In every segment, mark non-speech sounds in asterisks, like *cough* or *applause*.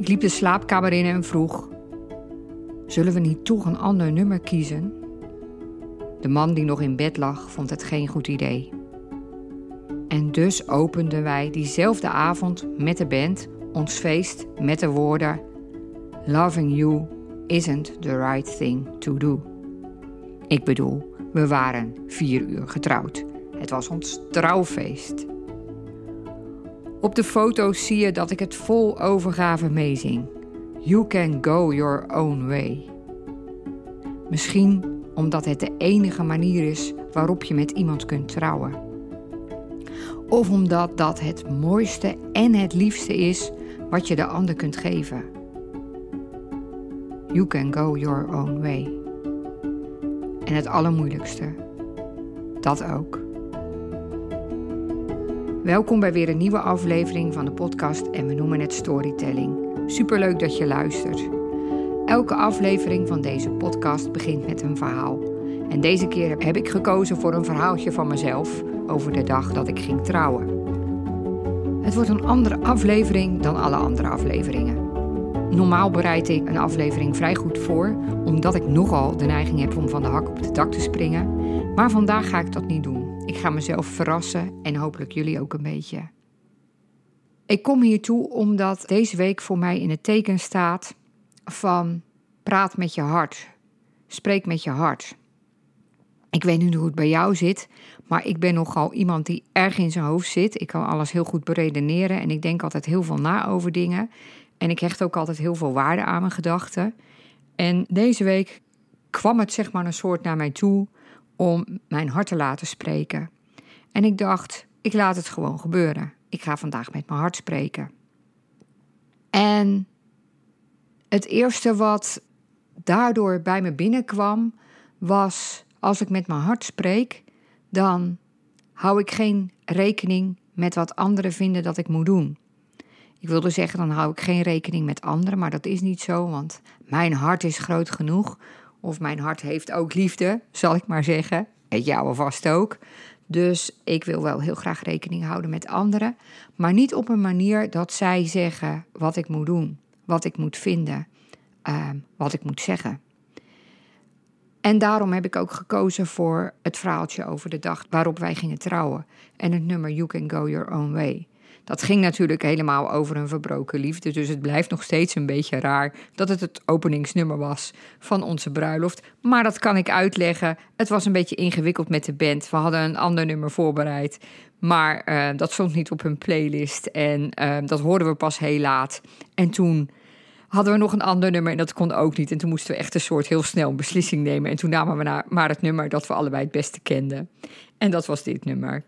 Ik liep de slaapkamer in en vroeg: Zullen we niet toch een ander nummer kiezen? De man die nog in bed lag, vond het geen goed idee. En dus openden wij diezelfde avond met de band ons feest met de woorden: Loving you isn't the right thing to do. Ik bedoel, we waren vier uur getrouwd. Het was ons trouwfeest. Op de foto's zie je dat ik het vol overgave meezing. You can go your own way. Misschien omdat het de enige manier is waarop je met iemand kunt trouwen. Of omdat dat het mooiste en het liefste is wat je de ander kunt geven. You can go your own way. En het allermoeilijkste, dat ook. Welkom bij weer een nieuwe aflevering van de podcast en we noemen het Storytelling. Superleuk dat je luistert. Elke aflevering van deze podcast begint met een verhaal. En deze keer heb ik gekozen voor een verhaaltje van mezelf over de dag dat ik ging trouwen. Het wordt een andere aflevering dan alle andere afleveringen. Normaal bereid ik een aflevering vrij goed voor, omdat ik nogal de neiging heb om van de hak op het dak te springen. Maar vandaag ga ik dat niet doen. Ik ga mezelf verrassen en hopelijk jullie ook een beetje. Ik kom hiertoe omdat deze week voor mij in het teken staat van praat met je hart. Spreek met je hart. Ik weet niet hoe het bij jou zit, maar ik ben nogal iemand die erg in zijn hoofd zit. Ik kan alles heel goed beredeneren en ik denk altijd heel veel na over dingen. En ik hecht ook altijd heel veel waarde aan mijn gedachten. En deze week kwam het zeg maar een soort naar mij toe om mijn hart te laten spreken. En ik dacht, ik laat het gewoon gebeuren. Ik ga vandaag met mijn hart spreken. En het eerste wat daardoor bij me binnenkwam was: als ik met mijn hart spreek, dan hou ik geen rekening met wat anderen vinden dat ik moet doen. Ik wilde zeggen, dan hou ik geen rekening met anderen, maar dat is niet zo, want mijn hart is groot genoeg. Of mijn hart heeft ook liefde, zal ik maar zeggen. Het jouwe vast ook. Dus ik wil wel heel graag rekening houden met anderen, maar niet op een manier dat zij zeggen wat ik moet doen, wat ik moet vinden, uh, wat ik moet zeggen. En daarom heb ik ook gekozen voor het verhaaltje over de dag waarop wij gingen trouwen en het nummer You Can Go Your Own Way. Dat ging natuurlijk helemaal over een verbroken liefde. Dus het blijft nog steeds een beetje raar dat het het openingsnummer was van onze bruiloft. Maar dat kan ik uitleggen. Het was een beetje ingewikkeld met de band. We hadden een ander nummer voorbereid. Maar uh, dat stond niet op hun playlist. En uh, dat hoorden we pas heel laat. En toen hadden we nog een ander nummer en dat kon ook niet. En toen moesten we echt een soort heel snel een beslissing nemen. En toen namen we maar het nummer dat we allebei het beste kenden. En dat was dit nummer.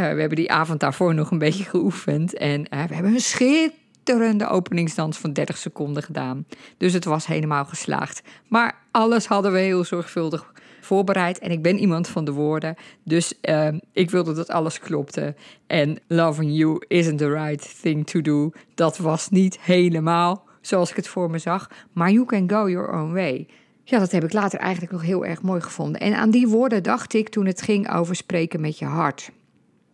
Uh, we hebben die avond daarvoor nog een beetje geoefend. En uh, we hebben een schitterende openingsdans van 30 seconden gedaan. Dus het was helemaal geslaagd. Maar alles hadden we heel zorgvuldig voorbereid. En ik ben iemand van de woorden. Dus uh, ik wilde dat alles klopte. En loving you isn't the right thing to do. Dat was niet helemaal zoals ik het voor me zag. Maar you can go your own way. Ja, dat heb ik later eigenlijk nog heel erg mooi gevonden. En aan die woorden dacht ik toen het ging over spreken met je hart.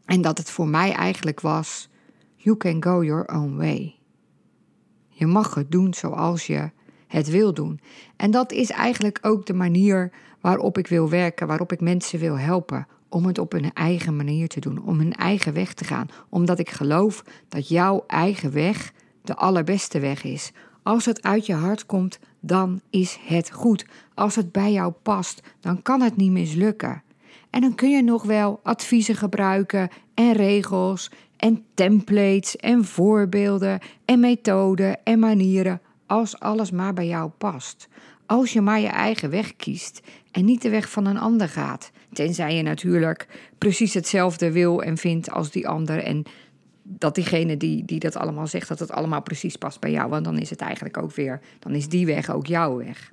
En dat het voor mij eigenlijk was: You can go your own way. Je mag het doen zoals je het wil doen. En dat is eigenlijk ook de manier waarop ik wil werken, waarop ik mensen wil helpen. Om het op hun eigen manier te doen, om hun eigen weg te gaan. Omdat ik geloof dat jouw eigen weg de allerbeste weg is. Als het uit je hart komt, dan is het goed. Als het bij jou past, dan kan het niet mislukken. En dan kun je nog wel adviezen gebruiken en regels en templates en voorbeelden en methoden en manieren als alles maar bij jou past. Als je maar je eigen weg kiest en niet de weg van een ander gaat. Tenzij je natuurlijk precies hetzelfde wil en vindt als die ander. En dat diegene die, die dat allemaal zegt, dat het allemaal precies past bij jou. Want dan is het eigenlijk ook weer, dan is die weg ook jouw weg.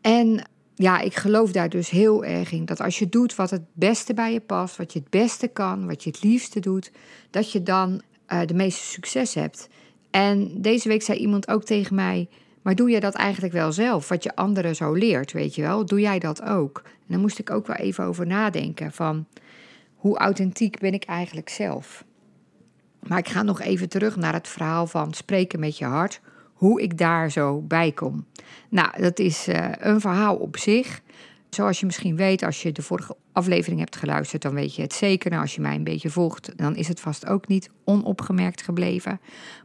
En ja, ik geloof daar dus heel erg in. Dat als je doet wat het beste bij je past, wat je het beste kan, wat je het liefste doet, dat je dan uh, de meeste succes hebt. En deze week zei iemand ook tegen mij: Maar doe je dat eigenlijk wel zelf? Wat je anderen zo leert, weet je wel? Doe jij dat ook? En dan moest ik ook wel even over nadenken: van hoe authentiek ben ik eigenlijk zelf? Maar ik ga nog even terug naar het verhaal van spreken met je hart. Hoe ik daar zo bij kom. Nou, dat is uh, een verhaal op zich. Zoals je misschien weet, als je de vorige aflevering hebt geluisterd, dan weet je het zeker. Nou, als je mij een beetje volgt, dan is het vast ook niet onopgemerkt gebleven.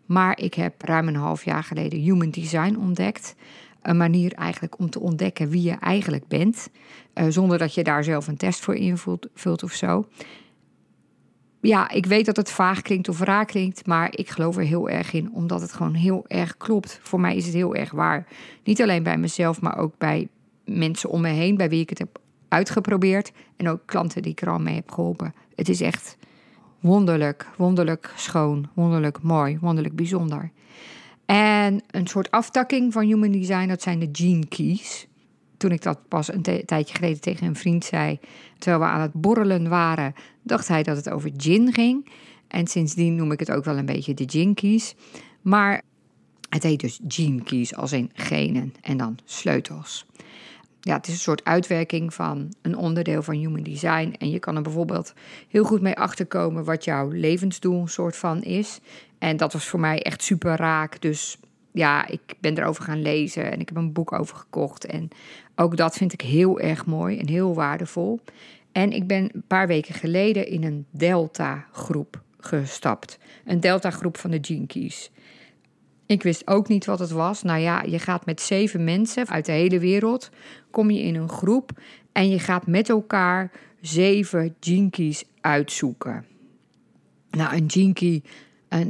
Maar ik heb ruim een half jaar geleden Human Design ontdekt. Een manier eigenlijk om te ontdekken wie je eigenlijk bent. Uh, zonder dat je daar zelf een test voor invult of zo. Ja, ik weet dat het vaag klinkt of raar klinkt, maar ik geloof er heel erg in, omdat het gewoon heel erg klopt. Voor mij is het heel erg waar. Niet alleen bij mezelf, maar ook bij mensen om me heen, bij wie ik het heb uitgeprobeerd. En ook klanten die ik er al mee heb geholpen. Het is echt wonderlijk, wonderlijk schoon, wonderlijk mooi, wonderlijk bijzonder. En een soort aftakking van Human Design, dat zijn de Gene Keys. Toen ik dat pas een tijdje geleden tegen een vriend zei, terwijl we aan het borrelen waren, dacht hij dat het over gin ging. En sindsdien noem ik het ook wel een beetje de Gene Keys. Maar het heet dus Gene Keys, als in genen en dan sleutels ja, het is een soort uitwerking van een onderdeel van human design. En je kan er bijvoorbeeld heel goed mee achterkomen wat jouw levensdoel soort van is. En dat was voor mij echt super raak. Dus ja, ik ben erover gaan lezen en ik heb een boek over gekocht. En ook dat vind ik heel erg mooi en heel waardevol. En ik ben een paar weken geleden in een Delta-groep gestapt. Een Delta-groep van de Jinkies. Ik wist ook niet wat het was. Nou ja, je gaat met zeven mensen uit de hele wereld, kom je in een groep en je gaat met elkaar zeven jinkies uitzoeken. Nou, een jinky,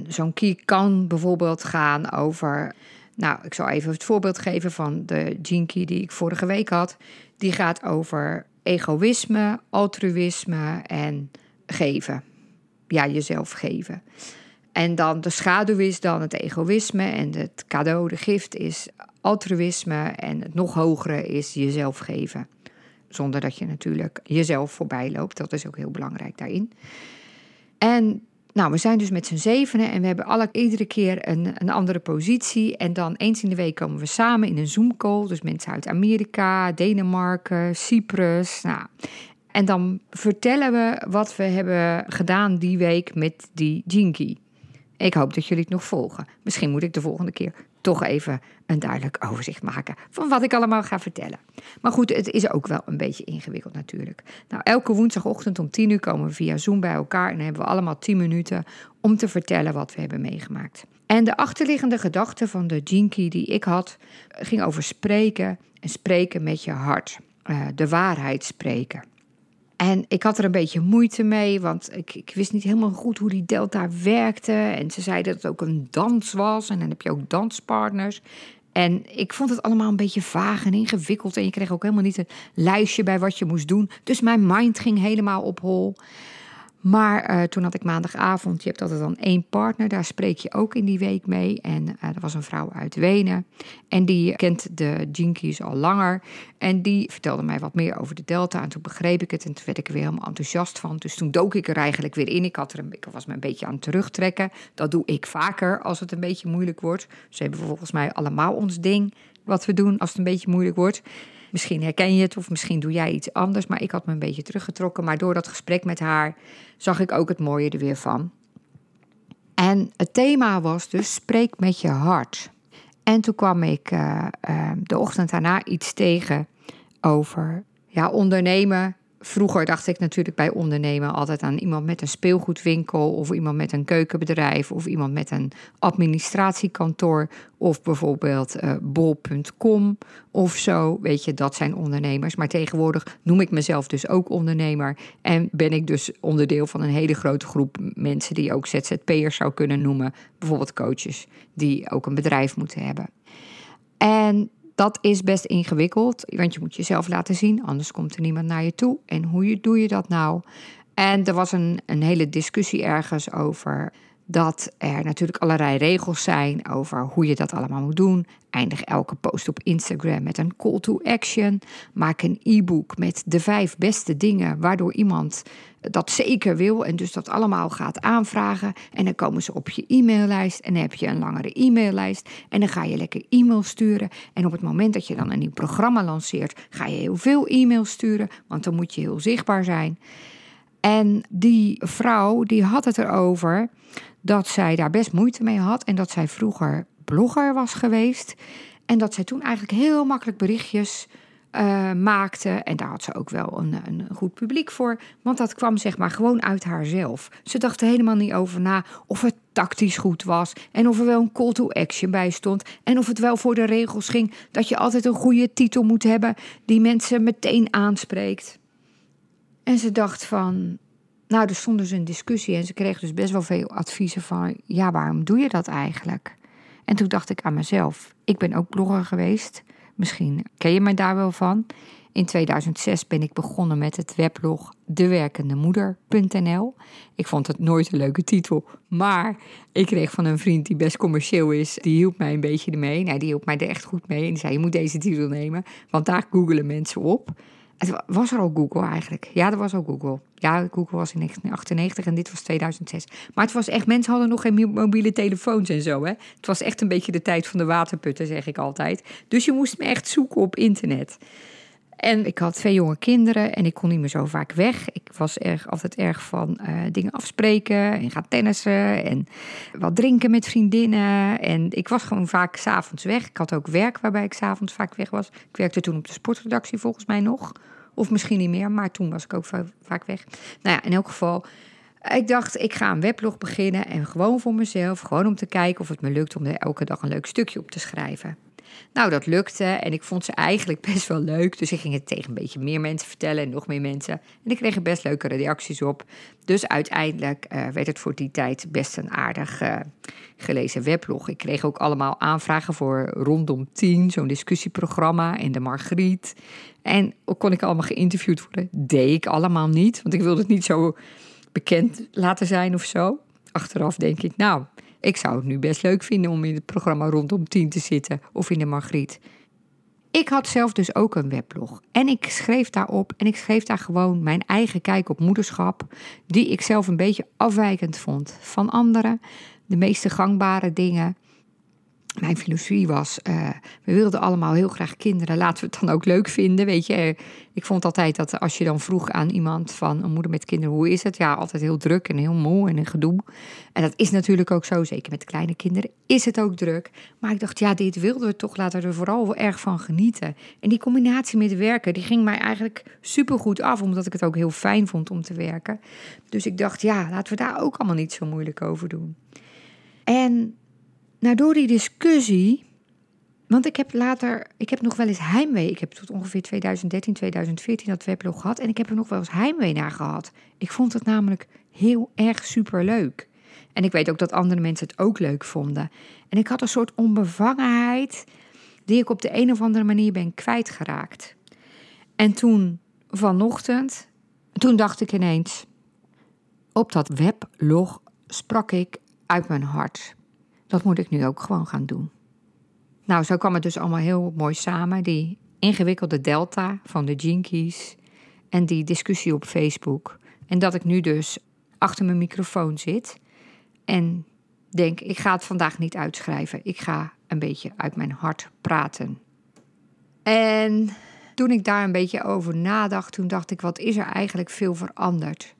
zo'n key kan bijvoorbeeld gaan over. Nou, ik zal even het voorbeeld geven van de jinky die ik vorige week had. Die gaat over egoïsme, altruïsme en geven. Ja, jezelf geven. En dan de schaduw is dan het egoïsme en het cadeau, de gift is altruïsme en het nog hogere is jezelf geven. Zonder dat je natuurlijk jezelf voorbij loopt. Dat is ook heel belangrijk daarin. En nou, we zijn dus met z'n zevenen en we hebben alle, iedere keer een, een andere positie. En dan eens in de week komen we samen in een Zoom-call. Dus mensen uit Amerika, Denemarken, Cyprus. Nou, en dan vertellen we wat we hebben gedaan die week met die Jinky. Ik hoop dat jullie het nog volgen. Misschien moet ik de volgende keer toch even een duidelijk overzicht maken van wat ik allemaal ga vertellen. Maar goed, het is ook wel een beetje ingewikkeld natuurlijk. Nou, elke woensdagochtend om 10 uur komen we via Zoom bij elkaar en hebben we allemaal 10 minuten om te vertellen wat we hebben meegemaakt. En de achterliggende gedachte van de Jinky die ik had, ging over spreken en spreken met je hart. Uh, de waarheid spreken. En ik had er een beetje moeite mee, want ik, ik, wist niet helemaal goed hoe die delta werkte. En ze zeiden dat het ook een dans was en dan heb je ook danspartners. En ik vond het allemaal een beetje vaag en ingewikkeld. En je kreeg ook helemaal niet een lijstje bij wat je moest doen. Dus mijn mind ging helemaal op hol. Maar uh, toen had ik maandagavond, je hebt altijd dan één partner, daar spreek je ook in die week mee. En uh, er was een vrouw uit Wenen en die kent de Jinkies al langer. En die vertelde mij wat meer over de Delta en toen begreep ik het en toen werd ik er weer helemaal enthousiast van. Dus toen dook ik er eigenlijk weer in. Ik, had er een, ik was me een beetje aan het terugtrekken. Dat doe ik vaker als het een beetje moeilijk wordt. Ze hebben volgens mij allemaal ons ding wat we doen als het een beetje moeilijk wordt. Misschien herken je het of misschien doe jij iets anders. Maar ik had me een beetje teruggetrokken. Maar door dat gesprek met haar zag ik ook het mooie er weer van. En het thema was dus spreek met je hart. En toen kwam ik uh, uh, de ochtend daarna iets tegen over ja, ondernemen Vroeger dacht ik natuurlijk bij ondernemen altijd aan iemand met een speelgoedwinkel of iemand met een keukenbedrijf of iemand met een administratiekantoor of bijvoorbeeld uh, bol.com of zo. Weet je, dat zijn ondernemers. Maar tegenwoordig noem ik mezelf dus ook ondernemer en ben ik dus onderdeel van een hele grote groep mensen die ook ZZP'ers zou kunnen noemen, bijvoorbeeld coaches die ook een bedrijf moeten hebben. En dat is best ingewikkeld, want je moet jezelf laten zien, anders komt er niemand naar je toe. En hoe doe je dat nou? En er was een, een hele discussie ergens over dat er natuurlijk allerlei regels zijn over hoe je dat allemaal moet doen. Eindig elke post op Instagram met een call to action. Maak een e-book met de vijf beste dingen waardoor iemand dat zeker wil en dus dat allemaal gaat aanvragen. En dan komen ze op je e-maillijst en dan heb je een langere e-maillijst. En dan ga je lekker e-mail sturen. En op het moment dat je dan een nieuw programma lanceert, ga je heel veel e-mails sturen, want dan moet je heel zichtbaar zijn. En die vrouw die had het erover dat zij daar best moeite mee had en dat zij vroeger blogger was geweest. En dat zij toen eigenlijk heel makkelijk berichtjes uh, maakte. En daar had ze ook wel een, een, goed publiek voor. Want dat kwam zeg maar gewoon uit haarzelf. Ze dacht er helemaal niet over na of het tactisch goed was. En of er wel een call to action bij stond. En of het wel voor de regels ging dat je altijd een goede titel moet hebben die mensen meteen aanspreekt. En ze dacht van. Nou, er stond dus een discussie en ze kreeg dus best wel veel adviezen van: ja, waarom doe je dat eigenlijk? En toen dacht ik aan mezelf: ik ben ook blogger geweest. Misschien ken je mij daar wel van. In 2006 ben ik begonnen met het weblog dewerkendemoeder.nl. Ik vond het nooit een leuke titel, maar ik kreeg van een vriend die best commercieel is, die hielp mij een beetje ermee. Nou, die hielp mij er echt goed mee en die zei: Je moet deze titel nemen, want daar googelen mensen op. Het was er al Google eigenlijk. Ja, er was al Google. Ja, Google was in 1998 en dit was 2006. Maar het was echt, mensen hadden nog geen mobiele telefoons en zo. Hè? Het was echt een beetje de tijd van de waterputten, zeg ik altijd. Dus je moest me echt zoeken op internet. En ik had twee jonge kinderen en ik kon niet meer zo vaak weg. Ik was erg, altijd erg van uh, dingen afspreken en gaan tennissen en wat drinken met vriendinnen. En ik was gewoon vaak s'avonds weg. Ik had ook werk waarbij ik s'avonds vaak weg was. Ik werkte toen op de sportredactie volgens mij nog. Of misschien niet meer, maar toen was ik ook vaak weg. Nou ja, in elk geval. Ik dacht, ik ga een weblog beginnen en gewoon voor mezelf, gewoon om te kijken of het me lukt om er elke dag een leuk stukje op te schrijven. Nou, dat lukte en ik vond ze eigenlijk *laughs* best wel leuk. Dus ik ging het tegen een beetje meer mensen vertellen en nog meer mensen. En ik kreeg er best leuke reacties op. Dus uiteindelijk uh, werd het voor die tijd best een aardig uh, gelezen weblog. Ik kreeg ook allemaal aanvragen voor Rondom 10, zo'n discussieprogramma en de Margriet. En kon ik allemaal geïnterviewd worden? Deed ik allemaal niet, want ik wilde het niet zo bekend laten zijn of zo. Achteraf denk ik, nou, ik zou het nu best leuk vinden om in het programma rondom 10 te zitten of in de Margriet. Ik had zelf dus ook een weblog. En ik schreef daarop en ik schreef daar gewoon mijn eigen kijk op moederschap, die ik zelf een beetje afwijkend vond van anderen. De meeste gangbare dingen mijn filosofie was, uh, we wilden allemaal heel graag kinderen, laten we het dan ook leuk vinden. Weet je, ik vond altijd dat als je dan vroeg aan iemand van een moeder met kinderen, hoe is het? Ja, altijd heel druk en heel moe en een gedoe. En dat is natuurlijk ook zo, zeker met kleine kinderen is het ook druk. Maar ik dacht, ja, dit wilden we toch, laten we er vooral wel erg van genieten. En die combinatie met werken, die ging mij eigenlijk supergoed af, omdat ik het ook heel fijn vond om te werken. Dus ik dacht, ja, laten we daar ook allemaal niet zo moeilijk over doen. En nou, door die discussie. Want ik heb later, ik heb nog wel eens heimwee. Ik heb tot ongeveer 2013, 2014 dat weblog gehad. En ik heb er nog wel eens heimwee naar gehad. Ik vond het namelijk heel erg superleuk. En ik weet ook dat andere mensen het ook leuk vonden. En ik had een soort onbevangenheid die ik op de een of andere manier ben kwijtgeraakt. En toen vanochtend, toen dacht ik ineens, op dat weblog sprak ik uit mijn hart. Dat moet ik nu ook gewoon gaan doen. Nou, zo kwam het dus allemaal heel mooi samen. Die ingewikkelde delta van de Jinkies en die discussie op Facebook. En dat ik nu dus achter mijn microfoon zit en denk, ik ga het vandaag niet uitschrijven. Ik ga een beetje uit mijn hart praten. En toen ik daar een beetje over nadacht, toen dacht ik, wat is er eigenlijk veel veranderd?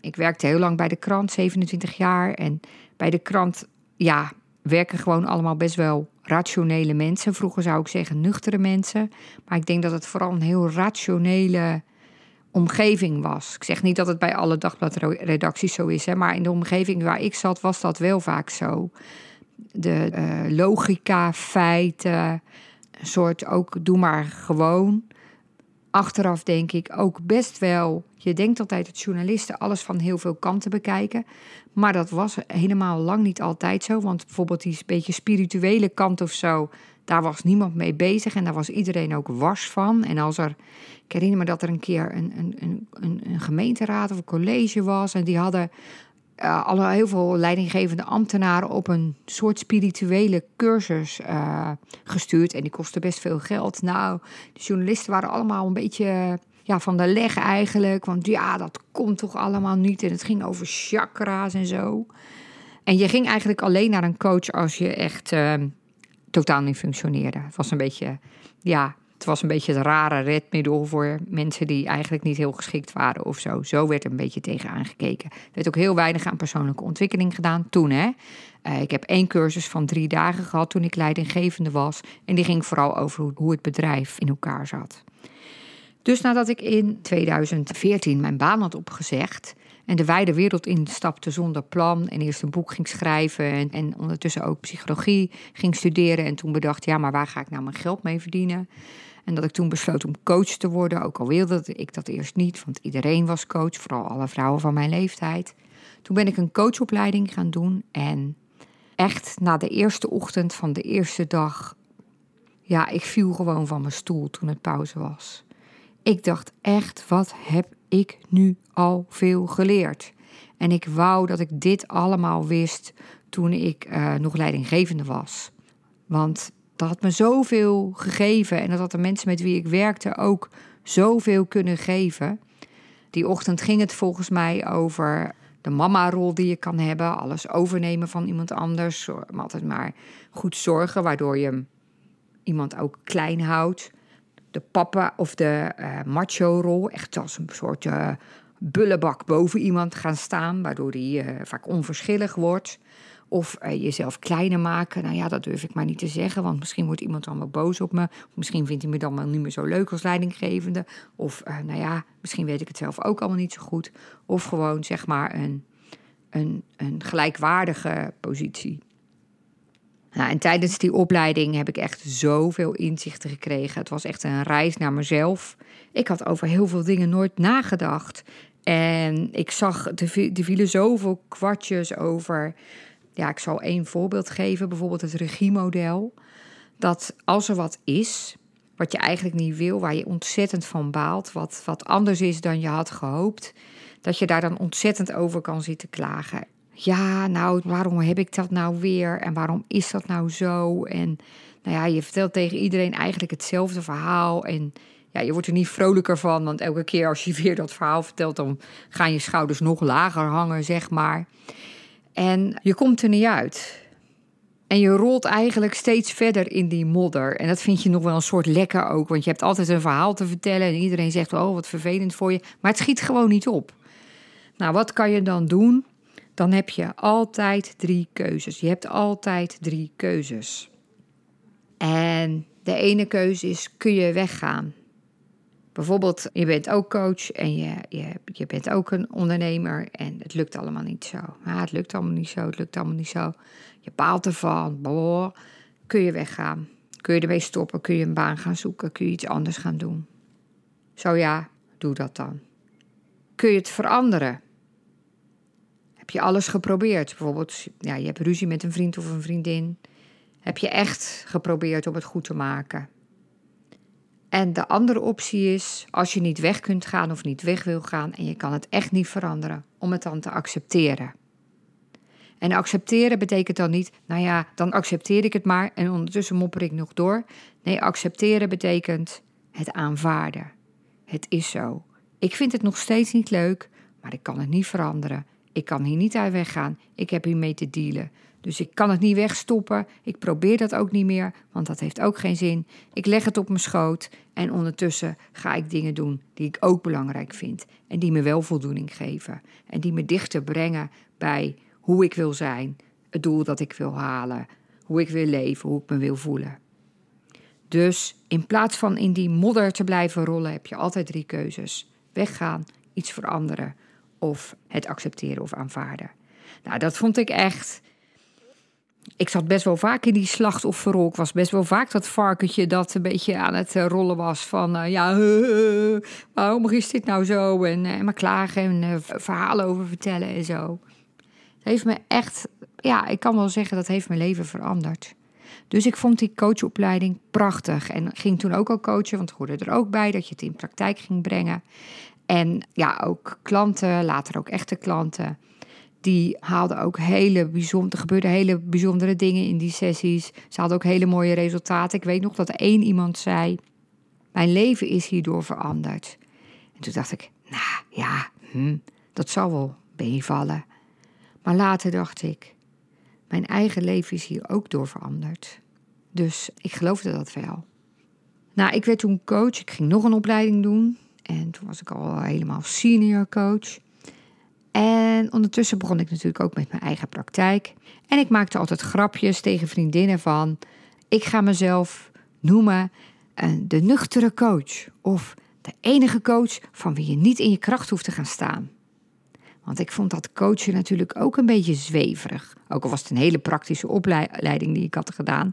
Ik werkte heel lang bij de krant, 27 jaar. En bij de krant ja, werken gewoon allemaal best wel rationele mensen. Vroeger zou ik zeggen nuchtere mensen. Maar ik denk dat het vooral een heel rationele omgeving was. Ik zeg niet dat het bij alle dagbladredacties zo is, hè, maar in de omgeving waar ik zat was dat wel vaak zo. De uh, logica, feiten, een soort ook doe maar gewoon achteraf denk ik ook best wel. Je denkt altijd dat journalisten alles van heel veel kanten bekijken. Maar dat was helemaal lang niet altijd zo. Want bijvoorbeeld die beetje spirituele kant of zo. Daar was niemand mee bezig en daar was iedereen ook wars van. En als er, ik herinner me dat er een keer een, een, een, een gemeenteraad of een college was. En die hadden uh, heel veel leidinggevende ambtenaren op een soort spirituele cursus uh, gestuurd. En die kostte best veel geld. Nou, de journalisten waren allemaal een beetje ja, van de leg eigenlijk. Want ja, dat komt toch allemaal niet. En het ging over chakra's en zo. En je ging eigenlijk alleen naar een coach als je echt uh, totaal niet functioneerde. Het was een beetje, ja, Het was een beetje het rare redmiddel voor mensen die eigenlijk niet heel geschikt waren of zo. Zo werd er een beetje tegen aangekeken. Er werd ook heel weinig aan persoonlijke ontwikkeling gedaan toen. Hè? Uh, ik heb één cursus van drie dagen gehad toen ik leidinggevende was. En die ging vooral over hoe het bedrijf in elkaar zat. Dus nadat ik in 2014 mijn baan had opgezegd en de wijde wereld instapte zonder plan en eerst een boek ging schrijven en, en ondertussen ook psychologie ging studeren en toen bedacht, ja, maar waar ga ik nou mijn geld mee verdienen? En dat ik toen besloot om coach te worden, ook al wilde ik dat eerst niet, want iedereen was coach, vooral alle vrouwen van mijn leeftijd. Toen ben ik een coachopleiding gaan doen en echt na de eerste ochtend van de eerste dag, ja, ik viel gewoon van mijn stoel toen het pauze was. Ik dacht echt, wat heb ik nu al veel geleerd? En ik wou dat ik dit allemaal wist toen ik uh, nog leidinggevende was. Want dat had me zoveel gegeven en dat had de mensen met wie ik werkte ook zoveel kunnen geven. Die ochtend ging het volgens mij over de mama-rol die je kan hebben, alles overnemen van iemand anders, altijd maar goed zorgen, waardoor je iemand ook klein houdt de papa of de uh, macho-rol. Echt als een soort uh, bullebak boven iemand gaan staan, waardoor die uh, vaak onverschillig wordt. Of jezelf kleiner maken. Nou ja, dat durf ik maar niet te zeggen, want misschien wordt iemand dan wel boos op me. Misschien vindt hij me dan wel niet meer zo leuk als leidinggevende. Of nou ja, misschien weet ik het zelf ook allemaal niet zo goed. Of gewoon zeg maar een, een, een gelijkwaardige positie. Nou, en tijdens die opleiding heb ik echt zoveel inzichten gekregen. Het was echt een reis naar mezelf. Ik had over heel veel dingen nooit nagedacht. En ik zag, er vielen zoveel kwartjes over. Ja, ik zal één voorbeeld geven. Bijvoorbeeld het regiemodel. Dat als er wat is, wat je eigenlijk niet wil, waar je ontzettend van baalt, wat, wat anders is dan je had gehoopt, dat je daar dan ontzettend over kan zitten klagen ja, nou, waarom heb ik dat nou weer? En waarom is dat nou zo? En nou ja, je vertelt tegen iedereen eigenlijk hetzelfde verhaal. En ja, je wordt er niet vrolijker van, want elke keer als je *laughs* weer dat verhaal vertelt, dan gaan je schouders nog lager hangen, zeg maar. En je komt er niet uit. En je rolt eigenlijk steeds verder in die modder. En dat vind je nog wel een soort lekker ook, want je hebt altijd een verhaal te vertellen en iedereen zegt, oh, wat vervelend voor je. Maar het schiet gewoon niet op. Nou, wat kan je dan doen? Dan heb je altijd drie keuzes. Je hebt altijd drie keuzes. En de ene keuze is: kun je weggaan? Bijvoorbeeld, je bent ook coach en je, je, je bent ook een ondernemer en het lukt allemaal niet zo. Ja, het lukt allemaal niet zo, het lukt allemaal niet zo. Je baalt ervan. Boah. Kun je weggaan? Kun je ermee stoppen? Kun je een baan gaan zoeken? Kun je iets anders gaan doen? Zo ja, doe dat dan. Kun je het veranderen? Heb je alles geprobeerd? Bijvoorbeeld, ja, je hebt ruzie met een vriend of een vriendin. Heb je echt geprobeerd om het goed te maken? En de andere optie is, als je niet weg kunt gaan of niet weg wil gaan en je kan het echt niet veranderen, om het dan te accepteren. En accepteren betekent dan niet, nou ja, dan accepteer ik het maar en ondertussen mopper ik nog door. Nee, accepteren betekent het aanvaarden. Het is zo. Ik vind het nog steeds niet leuk, maar ik kan het niet veranderen. Ik kan hier niet uit weggaan. Ik heb hiermee te dealen. Dus ik kan het niet wegstoppen. Ik probeer dat ook niet meer, want dat heeft ook geen zin. Ik leg het op mijn schoot en ondertussen ga ik dingen doen die ik ook belangrijk vind. En die me wel voldoening geven. En die me dichter brengen bij hoe ik wil zijn, het doel dat ik wil halen, hoe ik wil leven, hoe ik me wil voelen. Dus in plaats van in die modder te blijven rollen, heb je altijd drie keuzes: weggaan, iets veranderen of het accepteren of aanvaarden. Nou, dat vond ik echt. Ik zat best wel vaak in die slachtofferrol. Ik was best wel vaak dat varkentje dat een beetje aan het eh, rollen was van... Uh, ja, *laughs* waarom is dit nou zo? En, uh, maar klagen en verhalen over vertellen en zo. Het heeft me echt... Ja, ik kan wel zeggen dat heeft mijn leven veranderd. Dus ik vond die coachopleiding prachtig. En ging toen ook al coachen, want het hoorde er ook bij dat je het in praktijk ging brengen. En ja, ook klanten, later ook echte klanten, die haalden ook hele bijzondere, er gebeurden hele bijzondere dingen in die sessies. Ze hadden ook hele mooie resultaten. Ik weet nog dat één iemand zei: Mijn leven is hierdoor veranderd. En toen dacht ik: Nou ja, hm, dat zal wel meevallen. Maar later dacht ik: Mijn eigen leven is hier ook door veranderd. Dus ik geloofde dat wel. Nou, ik werd toen coach. Ik ging nog een opleiding doen. En toen was ik al helemaal senior coach. En ondertussen begon ik natuurlijk ook met mijn eigen praktijk. En ik maakte altijd grapjes tegen vriendinnen van... ik ga mezelf noemen uh, de nuchtere coach. Of de enige coach van wie je niet in je kracht hoeft te gaan staan. Want ik vond dat coachen natuurlijk ook een beetje zweverig. Ook al was het een hele praktische opleiding die ik had gedaan.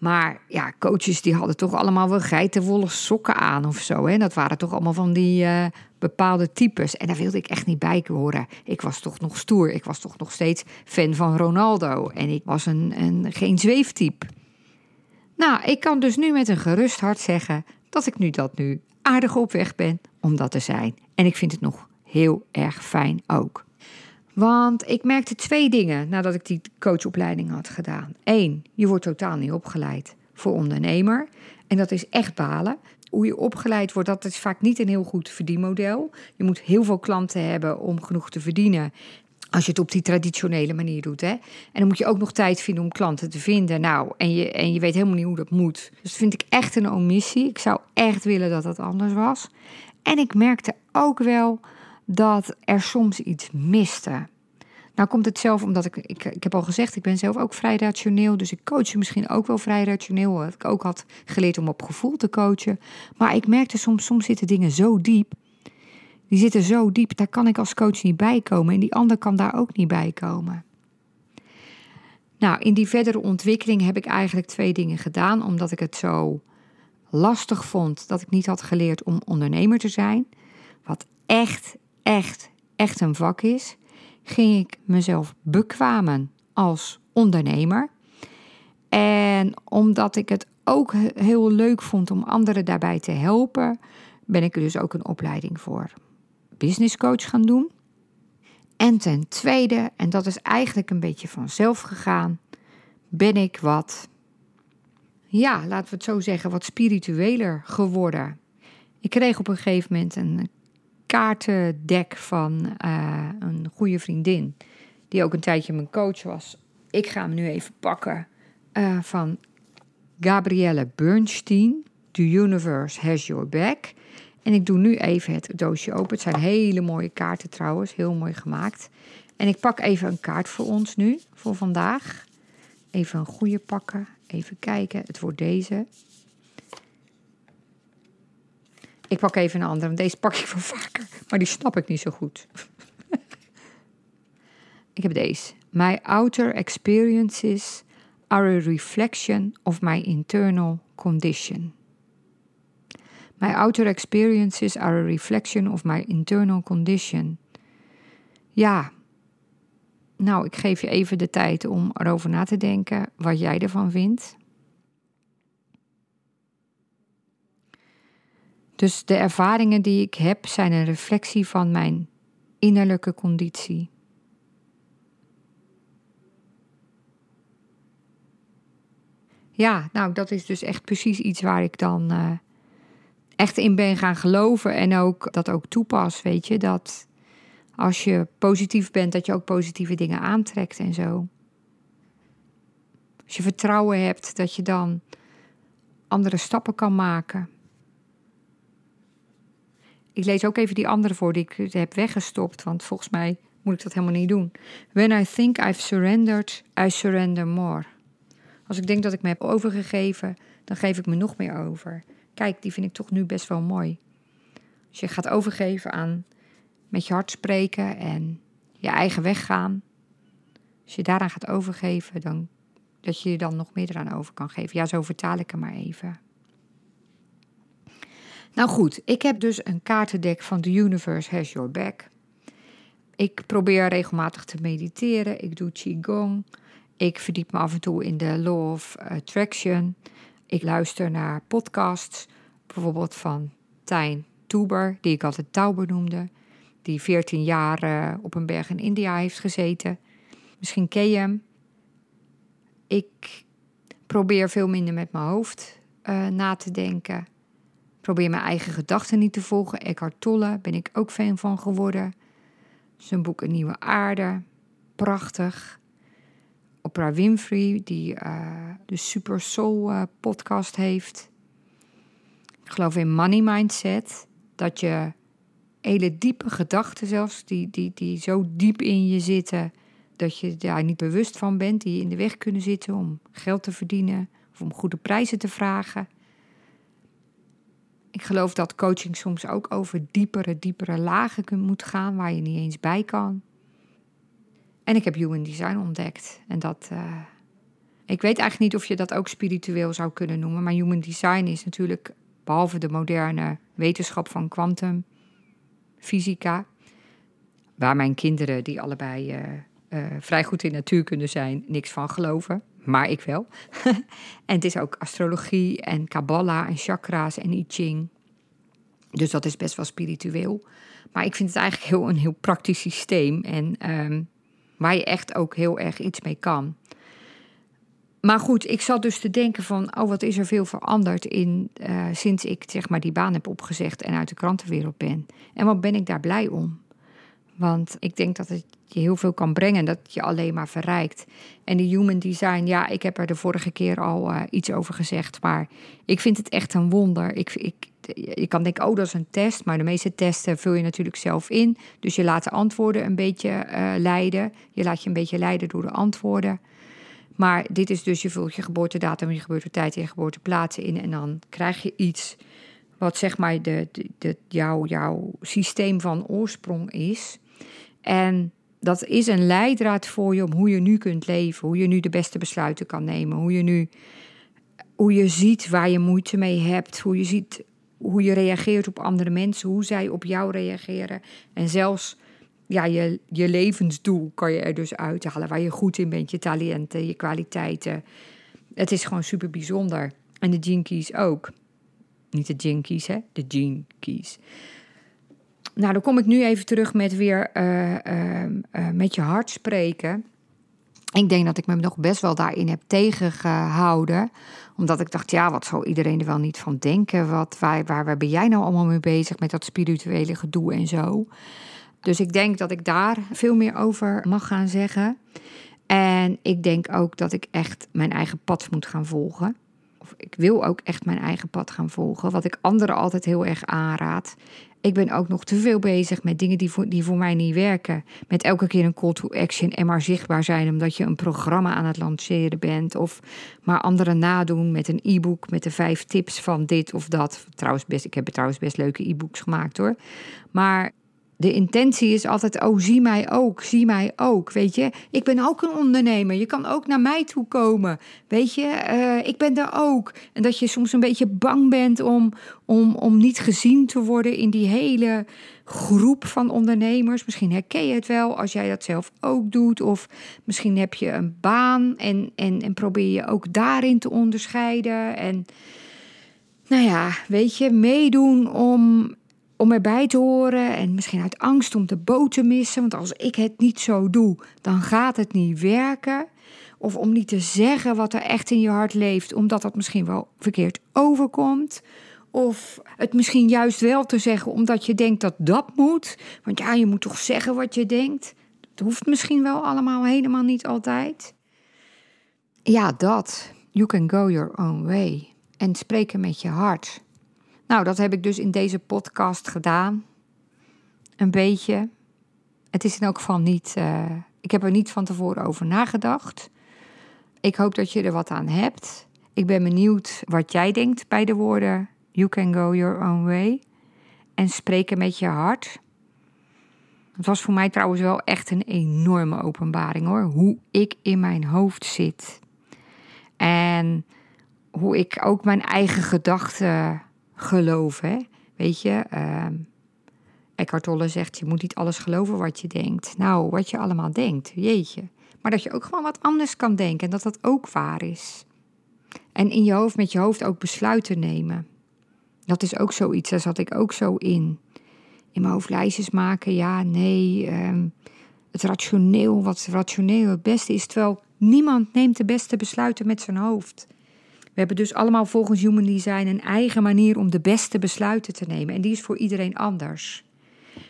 Maar ja, coaches die hadden toch allemaal wel geitenwolle sokken aan of zo. Hè? Dat waren toch allemaal van die uh, bepaalde types. En daar wilde ik echt niet bij horen. Ik was toch nog stoer. Ik was toch nog steeds fan van Ronaldo. En ik was een, een, geen zweeftype. Nou, ik kan dus nu met een gerust hart zeggen dat ik nu dat nu aardig op weg ben om dat te zijn. En ik vind het nog heel erg fijn ook. Want ik merkte twee dingen nadat ik die coachopleiding had gedaan. Eén, je wordt totaal niet opgeleid voor ondernemer. En dat is echt balen. Hoe je opgeleid wordt, dat is vaak niet een heel goed verdienmodel. Je moet heel veel klanten hebben om genoeg te verdienen. Als je het op die traditionele manier doet. Hè? En dan moet je ook nog tijd vinden om klanten te vinden. Nou, en je, en je weet helemaal niet hoe dat moet. Dus dat vind ik echt een omissie. Ik zou echt willen dat dat anders was. En ik merkte ook wel dat er soms iets miste. Nou komt het zelf omdat ik, ik, ik heb al gezegd, ik ben zelf ook vrij rationeel. Dus ik coach misschien ook wel vrij rationeel. Ik ook had geleerd om op gevoel te coachen. Maar ik merkte soms, soms zitten dingen zo diep. Die zitten zo diep, daar kan ik als coach niet bij komen. En die ander kan daar ook niet bij komen. Nou, in die verdere ontwikkeling heb ik eigenlijk twee dingen gedaan. Omdat ik het zo lastig vond dat ik niet had geleerd om ondernemer te zijn. Wat echt, echt, echt een vak is, ging ik mezelf bekwamen als ondernemer. En omdat ik het ook heel leuk vond om anderen daarbij te helpen, ben ik er dus ook een opleiding voor business coach gaan doen. En ten tweede, en dat is eigenlijk een beetje vanzelf gegaan, ben ik wat, ja, laten we het zo zeggen, wat spiritueler geworden. Ik kreeg op een gegeven moment een kaartendek van uh, een goede vriendin, die ook een tijdje mijn coach was. Ik ga hem nu even pakken uh, van Gabrielle Bernstein. The Universe Has Your Back. En ik doe nu even het doosje open. Het zijn hele mooie kaarten trouwens, heel mooi gemaakt. En ik pak even een kaart voor ons nu, voor vandaag. Even een goede pakken. Even kijken. Het wordt deze. Ik pak even een andere, want deze pak ik wel vaker. Maar die snap ik niet zo goed. *laughs* ik heb deze. My outer experiences are a reflection of my internal condition. My outer experiences are a reflection of my internal condition. Ja, nou, ik geef je even de tijd om erover na te denken wat jij ervan vindt. Dus de ervaringen die ik heb zijn een reflectie van mijn innerlijke conditie. Ja, nou, dat is dus echt precies iets waar ik dan uh, echt in ben gaan geloven en ook dat ook toepas, weet je, dat als je positief bent, dat je ook positieve dingen aantrekt en zo. Als je vertrouwen hebt, dat je dan andere stappen kan maken. Ik lees ook even die andere voor die ik heb weggestopt, want volgens mij moet ik dat helemaal niet doen. When I think I've surrendered, I surrender more. Als ik denk dat ik me heb overgegeven, dan geef ik me nog meer over. Kijk, die vind ik toch nu best wel mooi. Als je gaat overgeven aan met je hart spreken en je eigen weg gaan. Als je daaraan gaat overgeven, dan dat je je dan nog meer eraan over kan geven. Ja, zo vertaal ik hem maar even. Nou goed, ik heb dus een kaartendek van The Universe Has Your Back. Ik probeer regelmatig te mediteren. Ik doe Qigong. Ik verdiep me af en toe in de Law of Attraction. Ik luister naar podcasts, bijvoorbeeld van Tijn Tuber, die ik altijd Tauber noemde, die 14 jaar uh, op een berg in India heeft gezeten. Misschien ken je hem. Ik probeer veel minder met mijn hoofd uh, na te denken. Probeer mijn eigen gedachten niet te volgen. Eckhart Tolle ben ik ook fan van geworden. Zijn boek Een Nieuwe Aarde. Prachtig. Oprah Winfrey, die uh, de Super Soul uh, podcast heeft. Ik geloof in money mindset. Dat je hele diepe gedachten zelfs, die, die, die zo diep in je zitten, dat je daar niet bewust van bent, die in de weg kunnen zitten om geld te verdienen of om goede prijzen te vragen. Ik geloof dat coaching soms ook over diepere, diepere lagen moet gaan waar je niet eens bij kan. En ik heb Human Design ontdekt. En dat. Uh, ik weet eigenlijk niet of je dat ook spiritueel zou kunnen noemen. Maar Human Design is natuurlijk, behalve de moderne wetenschap van kwantumfysica. Waar mijn kinderen, die allebei uh, uh, vrij goed in natuurkunde zijn, niks van geloven. Maar ik wel. *laughs* en het is ook astrologie en Kabbalah en chakra's en I Ching. Dus dat is best wel spiritueel. Maar ik vind het eigenlijk heel, een heel praktisch systeem. En um, waar je echt ook heel erg iets mee kan. Maar goed, ik zat dus te denken van, oh wat is er veel veranderd in, uh, sinds ik zeg maar die baan heb opgezegd en uit de krantenwereld ben. En wat ben ik daar blij om. Want ik denk dat het je heel veel kan brengen, dat je alleen maar verrijkt. En die human design, ja, ik heb er de vorige keer al uh, iets over gezegd, maar ik vind het echt een wonder. Ik, ik, je kan denken, oh, dat is een test, maar de meeste testen vul je natuurlijk zelf in. Dus je laat de antwoorden een beetje uh, leiden. Je laat je een beetje leiden door de antwoorden. Maar dit is dus, je vult je geboortedatum, je geboortetijd en je geboorteplaats in. En dan krijg je iets wat zeg maar de, de, de, jouw, jouw systeem van oorsprong is. En dat is een leidraad voor je om hoe je nu kunt leven. Hoe je nu de beste besluiten kan nemen. Hoe je nu hoe je ziet waar je moeite mee hebt. Hoe je ziet hoe je reageert op andere mensen. Hoe zij op jou reageren. En zelfs ja, je, je levensdoel kan je er dus uithalen. Waar je goed in bent. Je talenten, je kwaliteiten. Het is gewoon super bijzonder. En de jinkies ook. Niet de jinkies, hè? De jinkies. Nou, dan kom ik nu even terug met weer uh, uh, uh, met je hart spreken. Ik denk dat ik me nog best wel daarin heb tegengehouden. Omdat ik dacht, ja, wat zal iedereen er wel niet van denken? Wat, waar, waar, waar ben jij nou allemaal mee bezig met dat spirituele gedoe en zo? Dus ik denk dat ik daar veel meer over mag gaan zeggen. En ik denk ook dat ik echt mijn eigen pad moet gaan volgen. Of ik wil ook echt mijn eigen pad gaan volgen. Wat ik anderen altijd heel erg aanraad. Ik ben ook nog te veel bezig met dingen die voor, die voor mij niet werken. Met elke keer een call to action en maar zichtbaar zijn omdat je een programma aan het lanceren bent. Of maar anderen nadoen met een e-book met de vijf tips van dit of dat. Trouwens, best, ik heb trouwens best leuke e-books gemaakt hoor. Maar de intentie is altijd, oh zie mij ook, zie mij ook, weet je. Ik ben ook een ondernemer, je kan ook naar mij toe komen, weet je. Uh, ik ben er ook. En dat je soms een beetje bang bent om, om, om niet gezien te worden in die hele groep van ondernemers. Misschien herken je het wel als jij dat zelf ook doet. Of misschien heb je een baan en, en, en probeer je ook daarin te onderscheiden. En nou ja, weet je, meedoen om om erbij te horen en misschien uit angst om de boot te missen. Want als ik het niet zo doe, dan gaat het niet werken. Of om niet te zeggen wat er echt in je hart leeft, omdat dat misschien wel verkeerd overkomt. Of het misschien juist wel te zeggen omdat je denkt dat dat moet. Want ja, je moet toch zeggen wat je denkt. Dat hoeft misschien wel allemaal helemaal niet altijd. Ja, dat. You can go your own way. En spreken met je hart. Nou, dat heb ik dus in deze podcast gedaan. Een beetje. Het is in elk geval niet. Uh, ik heb er niet van tevoren over nagedacht. Ik hoop dat je er wat aan hebt. Ik ben benieuwd wat jij denkt bij de woorden You can go your own way. En spreken met je hart. Het was voor mij trouwens wel echt een enorme openbaring hoor. Hoe ik in mijn hoofd zit. En hoe ik ook mijn eigen gedachten geloof. Hè? Weet je, uh, Eckhart Tolle zegt: je moet niet alles geloven wat je denkt. Nou, wat je allemaal denkt, jeetje. Maar dat je ook gewoon wat anders kan denken en dat dat ook waar is. En in je hoofd, met je hoofd ook besluiten nemen. Dat is ook zoiets, daar zat ik ook zo in. In mijn hoofd lijstjes maken, ja, nee. Um, het rationeel, wat rationeel het beste is. Terwijl niemand neemt de beste besluiten met zijn hoofd. We hebben dus allemaal volgens Human Design een eigen manier om de beste besluiten te nemen. En die is voor iedereen anders.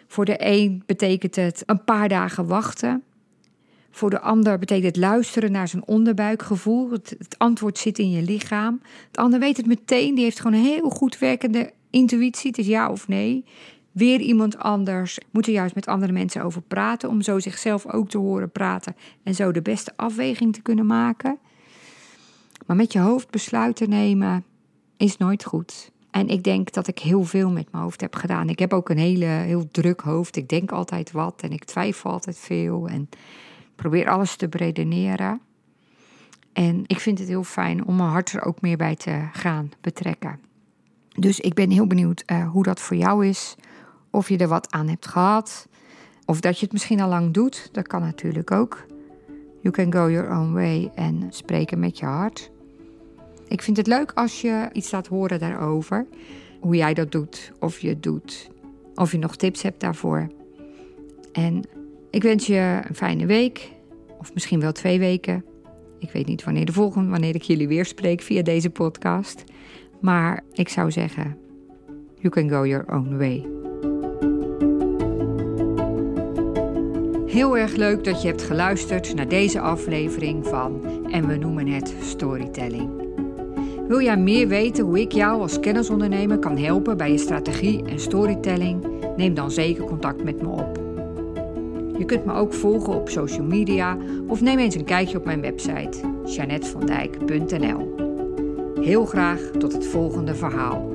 Voor de een betekent het een paar dagen wachten. Voor de ander betekent het luisteren naar zijn onderbuikgevoel. Het, het, antwoord zit in je lichaam. De ander weet het meteen. Die heeft gewoon een heel goed werkende intuïtie. Het is ja of nee. Weer iemand anders moet er juist met andere mensen over praten. Om zo zichzelf ook te horen praten. En zo de beste afweging te kunnen maken. Maar met je hoofd besluiten nemen is nooit goed. En ik denk dat ik heel veel met mijn hoofd heb gedaan. Ik heb ook een hele, heel druk hoofd. Ik denk altijd wat en ik twijfel altijd veel. En probeer alles te beredeneren. En ik vind het heel fijn om mijn hart er ook meer bij te gaan betrekken. Dus ik ben heel benieuwd uh, hoe dat voor jou is. Of je er wat aan hebt gehad. Of dat je het misschien al lang doet. Dat kan natuurlijk ook. You can go your own way en spreken met je hart. Ik vind het leuk als je iets laat horen daarover. Hoe jij dat doet, of je het doet. Of je nog tips hebt daarvoor. En ik wens je een fijne week. Of misschien wel twee weken. Ik weet niet wanneer de volgende, wanneer ik jullie weer spreek via deze podcast. Maar ik zou zeggen, you can go your own way. Heel erg leuk dat je hebt geluisterd naar deze aflevering van En we noemen het storytelling. Wil jij meer weten hoe ik jou als kennisondernemer kan helpen bij je strategie en storytelling? Neem dan zeker contact met me op. Je kunt me ook volgen op social media of neem eens een kijkje op mijn website jeanettevandijk.nl. Heel graag tot het volgende verhaal.